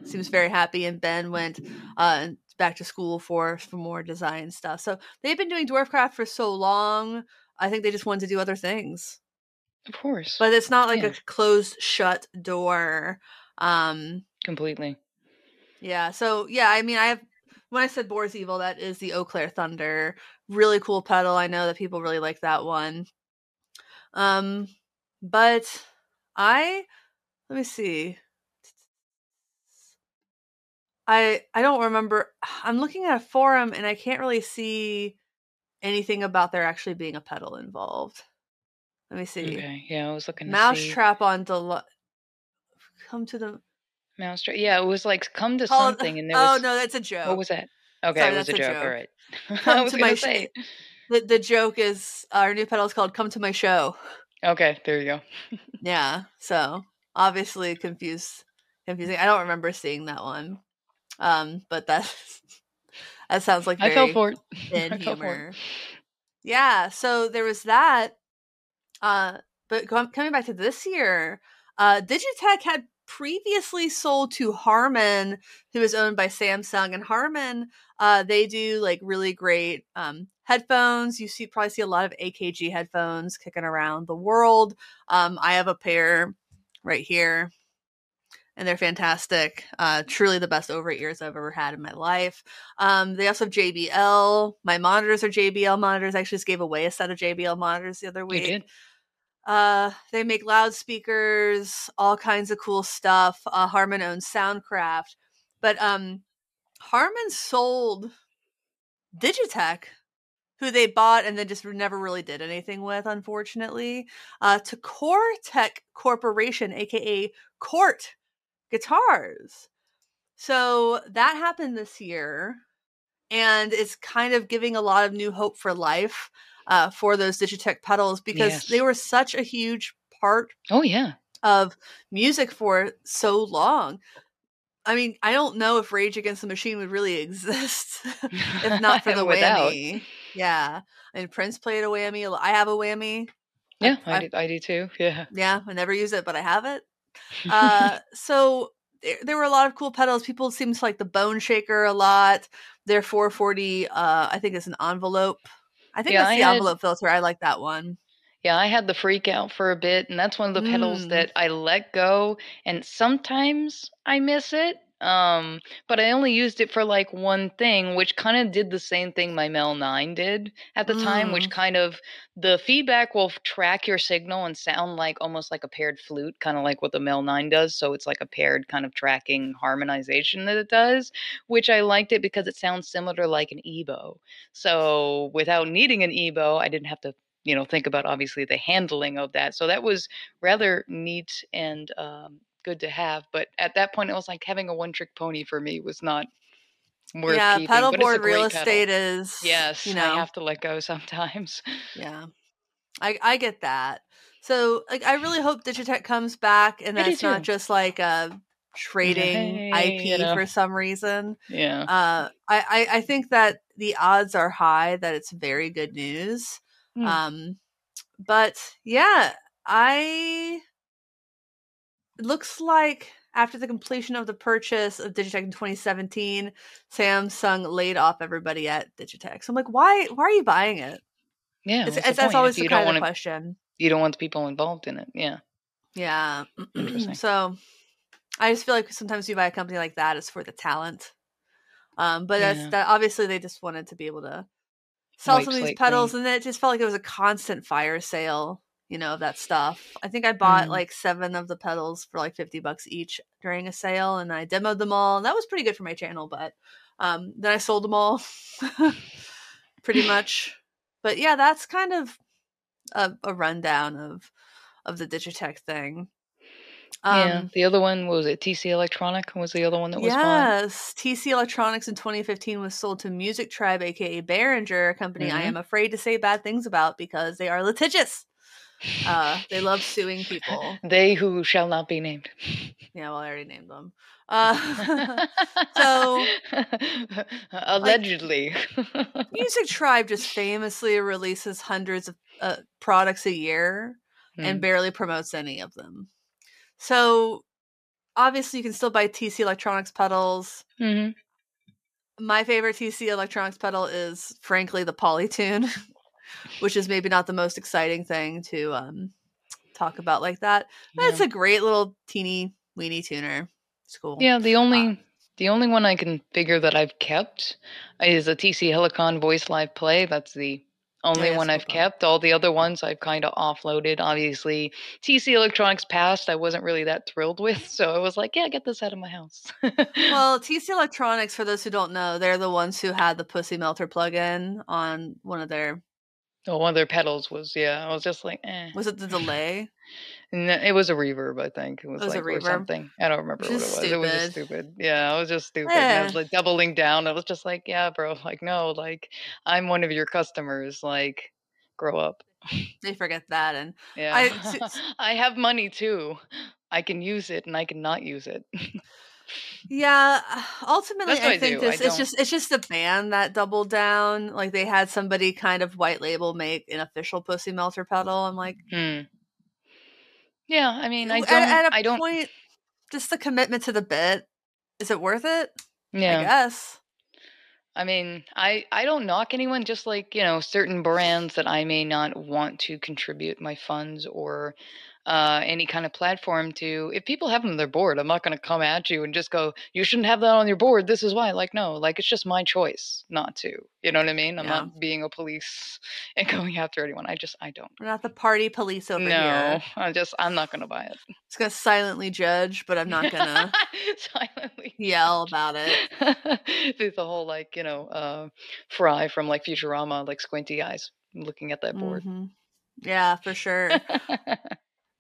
seems very happy. And Ben went uh, back to school for for more design stuff. So they've been doing Dwarfcraft for so long. I think they just wanted to do other things, of course, but it's not like Yeah. a closed shut door. Um, completely. yeah. So yeah, I mean, I have when I said Boar's Evil, that is the Eau Claire Thunder. Really cool pedal. I know that people really like that one. Um, but I let me see. I I don't remember. I'm looking at a forum and I can't really see anything about there actually being a pedal involved. Let me see. Okay, yeah, I was looking Mousetrap on Del. Come to the Mousetrap. Yeah, it was like come to something, and there oh was no, that's a joke. what was that? Okay, Sorry, it was a joke. joke. All right. I Come was to my sh- the the joke is our new pedal is called "Come to My Show." Okay, there you go. Yeah, so obviously confused, confusing. I don't remember seeing that one, um, but that that sounds like I fell for it. thin I fell for it. humor. Yeah, so there was that. Uh, but com- coming back to this year, uh, Digitech had previously sold to Harman, who is owned by Samsung, and Harman, uh, they do like really great um, headphones. You see, probably see a lot of AKG headphones kicking around the world. Um, I have a pair right here. And they're fantastic. Uh, truly the best over ears I've ever had in my life. Um, they also have JBL. My monitors are JBL monitors. I actually just gave away a set of JBL monitors the other week. Uh, they make loudspeakers, all kinds of cool stuff. Uh, Harman owns Soundcraft, but um, Harman sold Digitech, who they bought and then just never really did anything with, unfortunately, uh, to Core Tech Corporation, aka Cort Guitars. So that happened this year, and it's kind of giving a lot of new hope for life uh, for those Digitech pedals because Yes. they were such a huge part Oh yeah. of music for so long. I mean, I don't know if Rage Against the Machine would really exist if not for the whammy. Yeah, and Prince played a whammy. I have a whammy. Yeah, I, I- did. I do too. Yeah. Yeah, I never use it, but I have it. Uh, so there, there were a lot of cool pedals. People seem to like the Bone Shaker a lot. Their 440, uh, I think it's an envelope. I think Yeah, that's I the had- envelope filter. I like that one. Yeah, I had the FreqOut for a bit, and that's one of the pedals Mm. that I let go, and sometimes I miss it. Um, but I only used it for like one thing, which kind of did the same thing my Mel 9 did at the time, which Mm. kind of the feedback will track your signal and sound like almost like a paired flute, kind of like what the Mel 9 does. So it's like a paired kind of tracking harmonization that it does, which I liked it because it sounds similar to like an EBow. So without needing an EBow, I didn't have to you know think about obviously the handling of that so that was rather neat and um, good to have but at that point it was like having a one trick pony for me was not worth it. yeah, keeping. paddleboard real pedal. estate is Yes, you know, I have to let go sometimes. yeah. I I get that. So like I really hope Digitech comes back and that's not just like a trading Hey, you IP know. for some reason. Yeah. Uh I, I I think that the odds are high that it's very good news. Hmm. Um but yeah, I looks like after the completion of the purchase of Digitech in 2017, Samsung laid off everybody at Digitech. So I'm like, why why are you buying it? yeah. It's, it's, that's always If the you don't kind want question. you don't want the people involved in it. Yeah. Yeah. So I just feel like sometimes you buy a company like that is for the talent. Um, but that's that obviously they just wanted to be able to sell Wipe some of these pedals and it just felt like it was a constant fire sale, you know, of that stuff. I think I bought Mm. like seven of the pedals for like 50 bucks each during a sale and I demoed them all and that was pretty good for my channel, but um then I sold them all pretty much. But yeah, that's kind of a, a rundown of of the Digitech thing. yeah. Um, The other one what was it TC Electronic was the other one that was bought. yes, TC Electronics in 2015 was sold to Music Tribe, aka Behringer, a company I Mhm. am afraid to say bad things about because they are litigious. Uh, they love suing people. They who shall not be named. Yeah, well, I already named them. Uh, so, allegedly. Music Tribe just famously releases hundreds of uh, products a year and Hmm. barely promotes any of them. So, obviously, you can still buy TC Electronics pedals. Mhm. my favorite TC Electronics pedal is frankly the Polytune, which is maybe not the most exciting thing to um talk about like that. But it's a great little teeny weeny tuner. It's cool. Yeah, the Uh, only the only one I can figure that I've kept is a TC Helicon Voice Live Play. That's the only yeah, one I've kept. All the other ones I've kind of offloaded. Obviously, TC Electronics Past I wasn't really that thrilled with, so I was like, yeah, get this out of my house. Well, TC Electronics, for those who don't know, they're the ones who had the Pussy Melter plugin on one of their. Oh, one of their pedals was yeah. I was just like, eh. Was it the delay? And it was a reverb, I think. It was, was a like or something. I don't remember what it was. It was just stupid. stupid. Yeah, I was just stupid. I was like doubling down. I was just like, yeah, bro. Like, no, like I'm one of your customers. Like, grow up. They forget that, and Yeah. I- I, have money too. I can use it and I can not use it. Yeah, ultimately, I I think do, I this it's just it's just the band that doubled down. Like they had somebody kind of white label make an official Pussy Melter pedal. I'm like, hmm. Yeah, I mean, I at, don't. at a I don't. point, just the commitment to the bit. Is it worth it? Yeah, I guess. I mean, I I don't knock anyone. Just like you know, certain brands that I may not want to contribute my funds or uh, any kind of platform to. If people have them on their board, I'm not going to come at you and just go, "You shouldn't have that on your board." This is why. Like, no, like it's just my choice not to. You know what I mean? I'm Yeah. not being a police and going after anyone. I just I don't. We're not the party police over here. no, here. I just I'm not going to buy it. It's gonna silently judge, but I'm not gonna silently yell about it. There's the whole like you know uh, Fry from like Futurama, like squinty eyes looking at that board. Mhm. Yeah, for sure.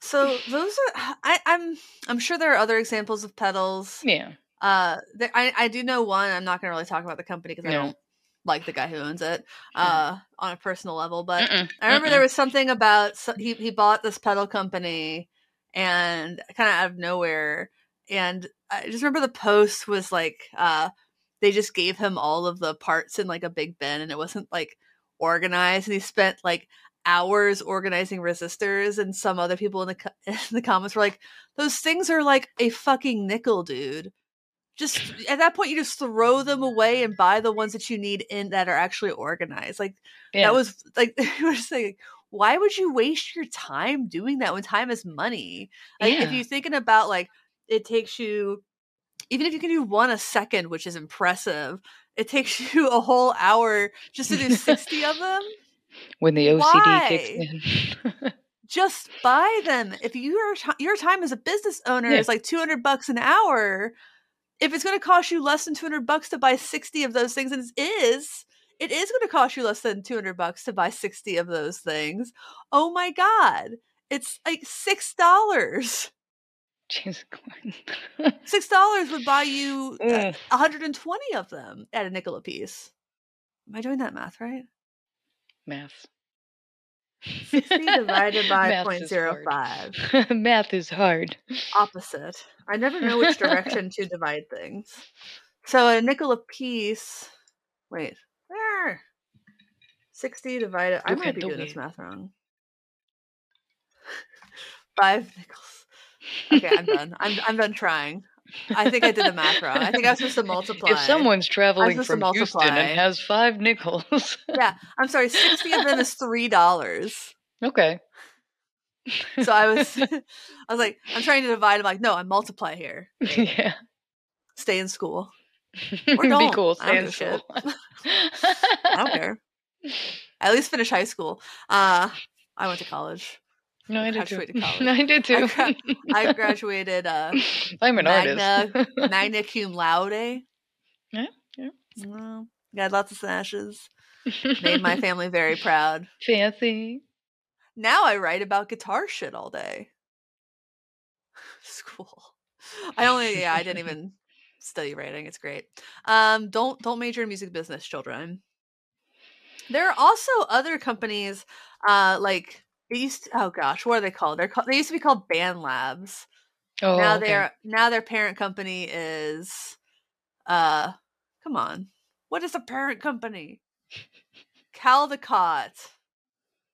So those are I, I'm I'm sure there are other examples of pedals. yeah, Uh, there, I I do know one. I'm not gonna really talk about the company because I don't like the guy who owns it. Uh, on a personal level, but Mm-mm, I remember mm-mm. there was something about so he he bought this pedal company and kind of out of nowhere, and I just remember the post was like uh they just gave him all of the parts in like a big bin and it wasn't like organized and he spent like hours organizing resistors and some other people in the co- in the comments were like those things are like a fucking nickel dude. Just at that point you just throw them away and buy the ones that you need in that are actually organized. Like yeah. that was like we were just saying why would you waste your time doing that when time is money? Like if you're thinking about like it takes you even if you can do one a second which is impressive it takes you a whole hour just to do 60 of them when the OCD kicks in. just buy them if your your time as a business owner Yeah. is like 200 bucks an hour if it's going to cost you less than 200 bucks to buy 60 of those things and it is it is going to cost you less than 200 bucks to buy 60 of those things oh my god it's like six dollars Jesus. Six dollars would buy you uh, Mm. 120 of them at a nickel a piece. Am I doing that math right? Math. 60 divided by Math is 0.05. Math is hard. Opposite. I never know which direction to divide things. So a nickel a piece. Wait. Where? 60 divided. I might be doing this math wrong. Five nickels. Okay, I'm done. I'm I'm done trying. I think I did the math wrong. I think I was supposed to multiply. If someone's traveling from Houston and has five nickels, Yeah, I'm sorry. Sixty of them is three dollars. okay. So I was, I was like, I'm trying to divide. I'm like, no, I multiply here. yeah. Stay in school. Be don't. cool. I don't Stay in school. I don't care. At least finish high school. Uh, I went to college. No, I did too. I did too. gra- I graduated uh, I'm an Magna- artist. magna cum laude. Yeah, yeah. Well, got lots of smashes. Made my family very proud. Fancy. Now I write about guitar shit all day. School. I only yeah, I didn't even study writing. It's great. Um don't don't major in music business, children. There are also other companies uh like they used to, oh gosh, what are they called? They're called they used to be called Band Labs. Oh, now okay. they're now their parent company is uh come on. What is a parent company? Caldecott.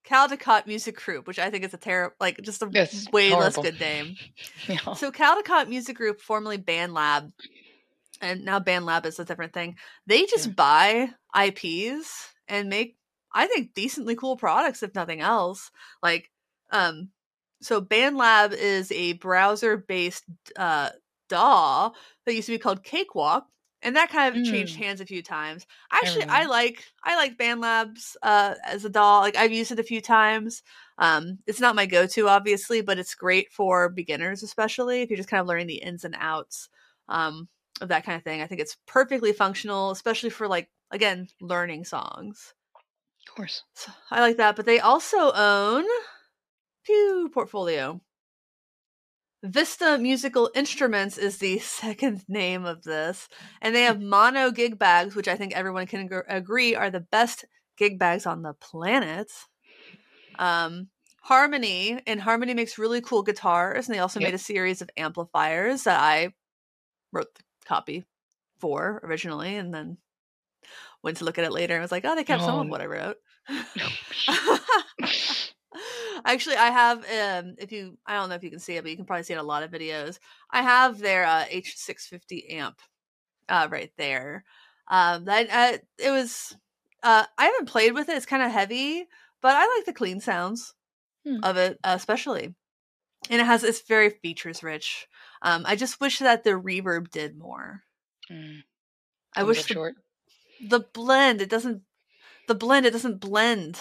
Caldecott Music Group, which I think is a terrible like just a Yes, way less good name. Yeah. So Caldecott Music Group, formerly Band Lab, and now Band Lab is a different thing. They just Yeah. buy IPs and make, I think, decently cool products, if nothing else. Like, um, so BandLab is a browser-based uh, DAW that used to be called Cakewalk, and that kind of changed Mm. hands a few times. Actually, I remember. like I like BandLabs uh, as a DAW. Like I've used it a few times. Um, it's not my go-to, obviously, but it's great for beginners, especially if you're just kind of learning the ins and outs um, of that kind of thing. I think it's perfectly functional, especially for like again learning songs. Of course. So I like that. But they also own Pew Portfolio. Vista Musical Instruments is the second name of this, and they have mono gig bags, which I think everyone can ag- agree are the best gig bags on the planet. Um, Harmony and Harmony makes really cool guitars, and they also Yep. made a series of amplifiers that I wrote the copy for originally, and then went to look at it later and was like, oh, they kept some of what I wrote. Actually, I have um if you I don't know if you can see it, but you can probably see it in a lot of videos. I have their uh, H650 amp uh right there. Um that uh, it was uh I haven't played with it. It's kind of heavy, but I like the clean sounds Hmm. of it uh, especially. And it has it's very features rich. Um I just wish that the reverb did more. Mm, I wish the short. the blend it doesn't the blend it doesn't blend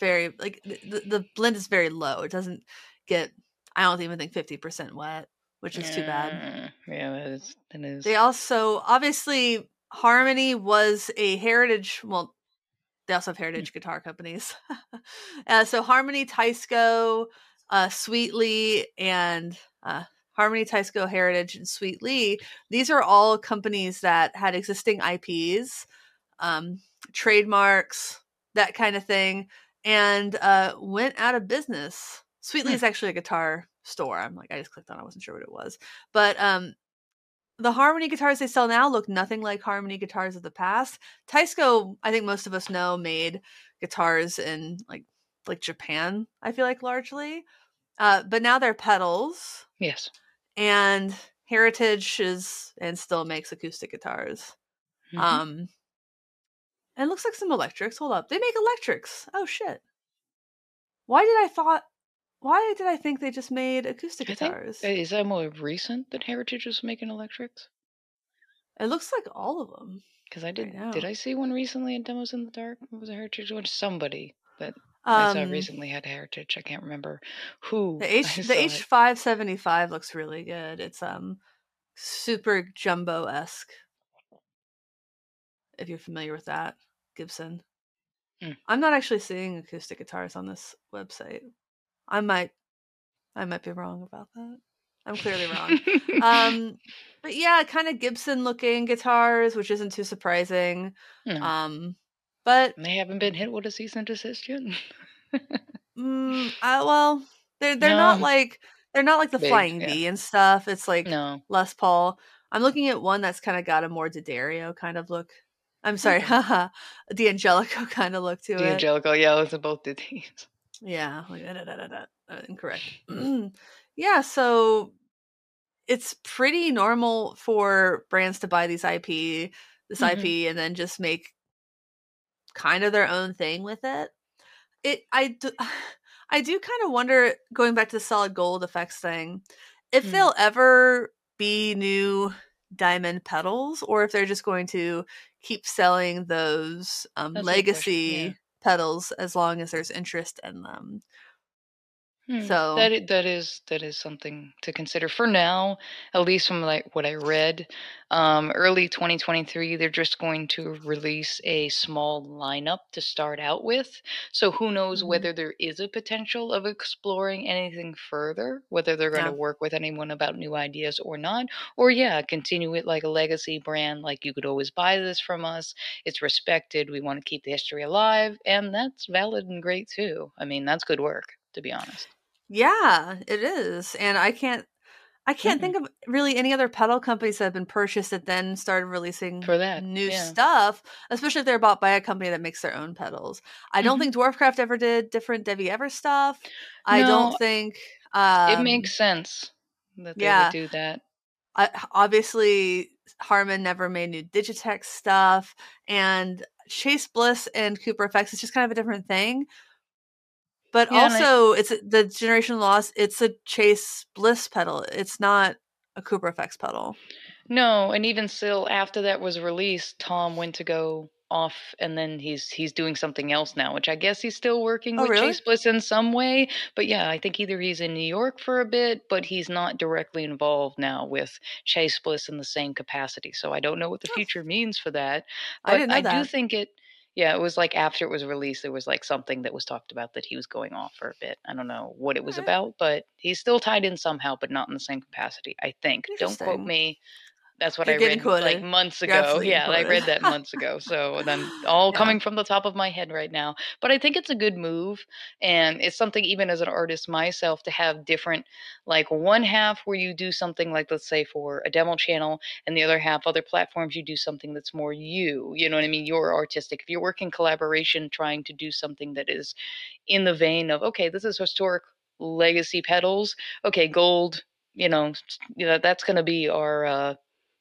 very like the, the- blend is very low it doesn't get i don't even think 50% wet which is too bad Yeah, that is. That is. they also obviously harmony was a heritage well they also have heritage guitar companies uh, so harmony Teisco, uh, Swee Lee and uh, harmony Teisco, heritage and Swee Lee these are all companies that had existing ips um, trademarks that kind of thing and uh, went out of business. Swee Lee Hmm. is actually a guitar store. I'm like i just clicked on i wasn't sure what it was. But um the harmony guitars they sell now look nothing like harmony guitars of the past. Teisco, i think most of us know made guitars in like like japan i feel like largely. Uh, but now they're pedals. Yes. and heritage is and still makes acoustic guitars. Mhm. um and it looks like some electrics hold up they make electrics oh shit why did i thought why did i think they just made acoustic I guitars uh, is that more recent that Heritage was making electrics? it looks like all of them Because I did. Did I see one recently in Demos in the Dark? It was a Heritage one. Somebody that I saw um recently had Heritage. I can't remember who. The H the. H five seventy five looks really good. It's um super jumbo esque. If you're familiar with that, Gibson. Mm. I'm not actually seeing acoustic guitars on this website. I might I might be wrong about that. I'm clearly wrong. um, but yeah, kind of Gibson looking guitars, which isn't too surprising. No. Um, but they haven't been hit with a cease and desist yet. mm, uh, well, they're they're not like they're not like the Big, Flying yeah. V and stuff. It's like no. Les Paul. I'm looking at one that's kind of got a more D'Addario kind of look. I'm sorry, haha, D'Angelico kind of look to it. D'Angelico, yeah, those are both did these. Yeah, like, da, da, da, da, uh, incorrect. yeah, so it's pretty normal for brands to buy these IP, this Mhm. IP, and then just make kind of their own thing with it. It, I do, I do kind of wonder, going back to the solid gold effects thing, if Mm. they'll ever be new diamond pedals, or if they're just going to keep selling those um, legacy yeah. pedals as long as there's interest in them. Hmm, So- that that is that is something to consider for now, at least from like what I read. Um, early 2023, they're just going to release a small lineup to start out with. So who knows Mhm. whether there is a potential of exploring anything further, whether they're going Yeah. to work with anyone about new ideas or not, or yeah, continue it like a legacy brand. Like you could always buy this from us. It's respected. We want to keep the history alive, and that's valid and great too. I mean, that's good work, to be honest. Yeah, it is. And I can't I can't Mhm. think of really any other pedal companies that have been purchased that then started releasing For that, new yeah. stuff, especially if they're bought by a company that makes their own pedals. I don't Mhm. think Dwarfcraft ever did different Devi Ever stuff. I don't think um it makes sense that they yeah. would do that. I, obviously Harman never made new Digitech stuff and Chase Bliss and Cooper Effects is just kind of a different thing. But Yeah, I- also it's the Generation Loss, it's a Chase Bliss pedal. It's not a Cooper Effects pedal. No, and even still, after that was released, Tom went to go off, and then he's he's doing something else now, which I guess he's still working Oh, with really? Chase Bliss in some way. But yeah, I think either he's in New York for a bit, but he's not directly involved now with Chase Bliss in the same capacity. So I don't know what the Oh. future means for that. I But didn't know I, do think it. Yeah, it was like after it was released, there was like something that was talked about that he was going off for a bit. I don't know what it was about, but he's still tied in somehow, but not in the same capacity. I think. Don't quote me. That's what You're I read like months ago. Yeah, I read that months ago. So then all Yeah. coming from the top of my head right now. But I think it's a good move. And it's something even as an artist myself to have different like one half where you do something like let's say for a demo channel and the other half other platforms you do something that's more you. You know what I mean? You're artistic. If you're working collaboration trying to do something that is in the vein of okay, this is historic legacy pedals. Okay, gold, you know, you know that's going to be our uh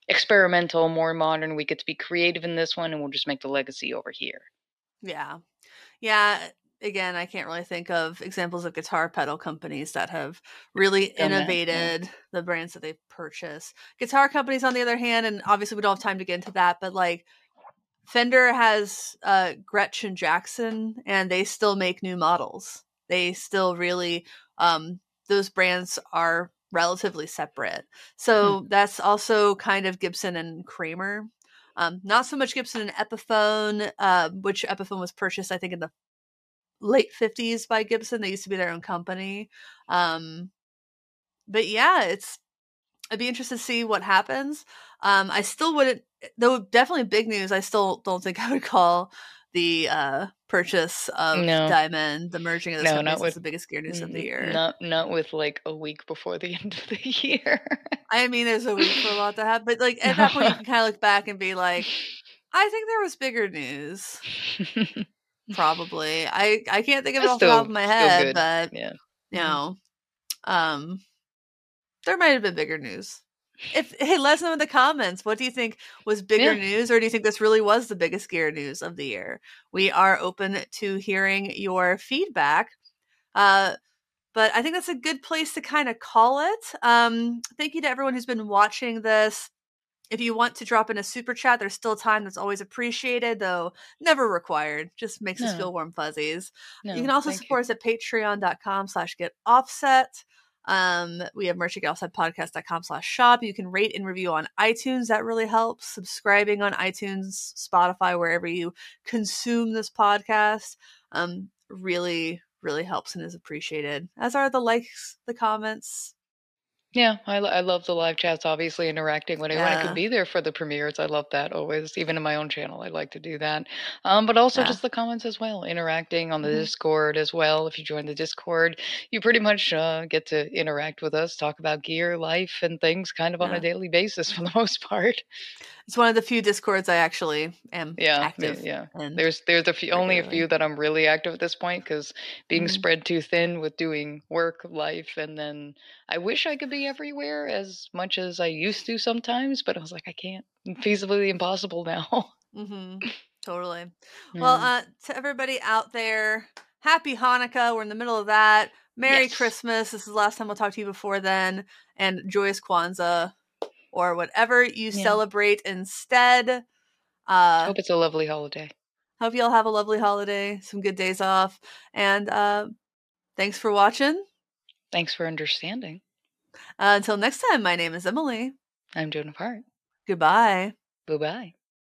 experimental, more modern. We get to be creative in this one, and we'll just make the legacy over here. Yeah. Yeah. Again, I can't really think of examples of guitar pedal companies that have really Done that, yeah. innovated the brands that they purchase. Guitar companies, on the other hand, and obviously we don't have time to get into that, but like Fender has uh, Gretsch Jackson, and they still make new models. They still really, um, those brands are relatively separate. So that's also kind of Gibson and Kramer. Um, not so much Gibson and Epiphone, uh, which Epiphone was purchased, I think, in the late 50s by Gibson. They used to be their own company. Um, but yeah, it's I'd be interested to see what happens. Um, I still wouldn't, though. Definitely big news. I still don't think I would call the uh, purchase of No. Diamond, the merging of those No, companies, with- is the biggest gear news of the year. Not not with like a week before the end of the year. I mean, there's a week for a lot to happen, but like at that point, you can kind of look back and be like, I think there was bigger news. Probably, I I can't think of it off the top of my head, but yeah. you know, um, there might have been bigger news. If hey, let us know in the comments. What do you think was bigger Yeah. news, or do you think this really was the biggest gear news of the year? We are open to hearing your feedback. Uh, but I think that's a good place to kind of call it. Um, thank you to everyone who's been watching this. If you want to drop in a super chat, there's still time. That's always appreciated, though never required. Just makes us feel warm fuzzies No, you can also support us at patreon.com slash get offset um we have merch at offsetpodcast.com slash shop. You can rate and review on itunes. That really helps. Subscribing on itunes spotify wherever you consume this podcast um really really helps and is appreciated as are the likes the comments Yeah, I, I love the live chats. Obviously, interacting when I Yeah. could be there for the premieres. I love that always. Even in my own channel, I like to do that. Um, but also Yeah. just the comments as well, interacting on the Mhm. Discord as well. If you join the Discord, you pretty much uh, get to interact with us, talk about gear, life, and things, kind of on a daily basis for the most part. It's one of the few discords I actually am Yeah, active yeah. in. There's there's a few, only a few that I'm really active at this point because being Mhm. spread too thin with doing work, life, and then I wish I could be everywhere as much as I used to sometimes, but I was like, I can't. Feasibly impossible now. mm-hmm. Totally. Well, Mm. uh, to everybody out there, happy Hanukkah. We're in the middle of that. Merry Yes. Christmas. This is the last time we'll talk to you before then. And joyous Kwanzaa or whatever you Yeah. celebrate instead. Uh, Hope it's a lovely holiday. hope y'all have a lovely holiday, some good days off. And uh, thanks for watching. Thanks for understanding. Uh, until next time, my name is Emily. I'm Joan of Heart. Goodbye. Bye bye.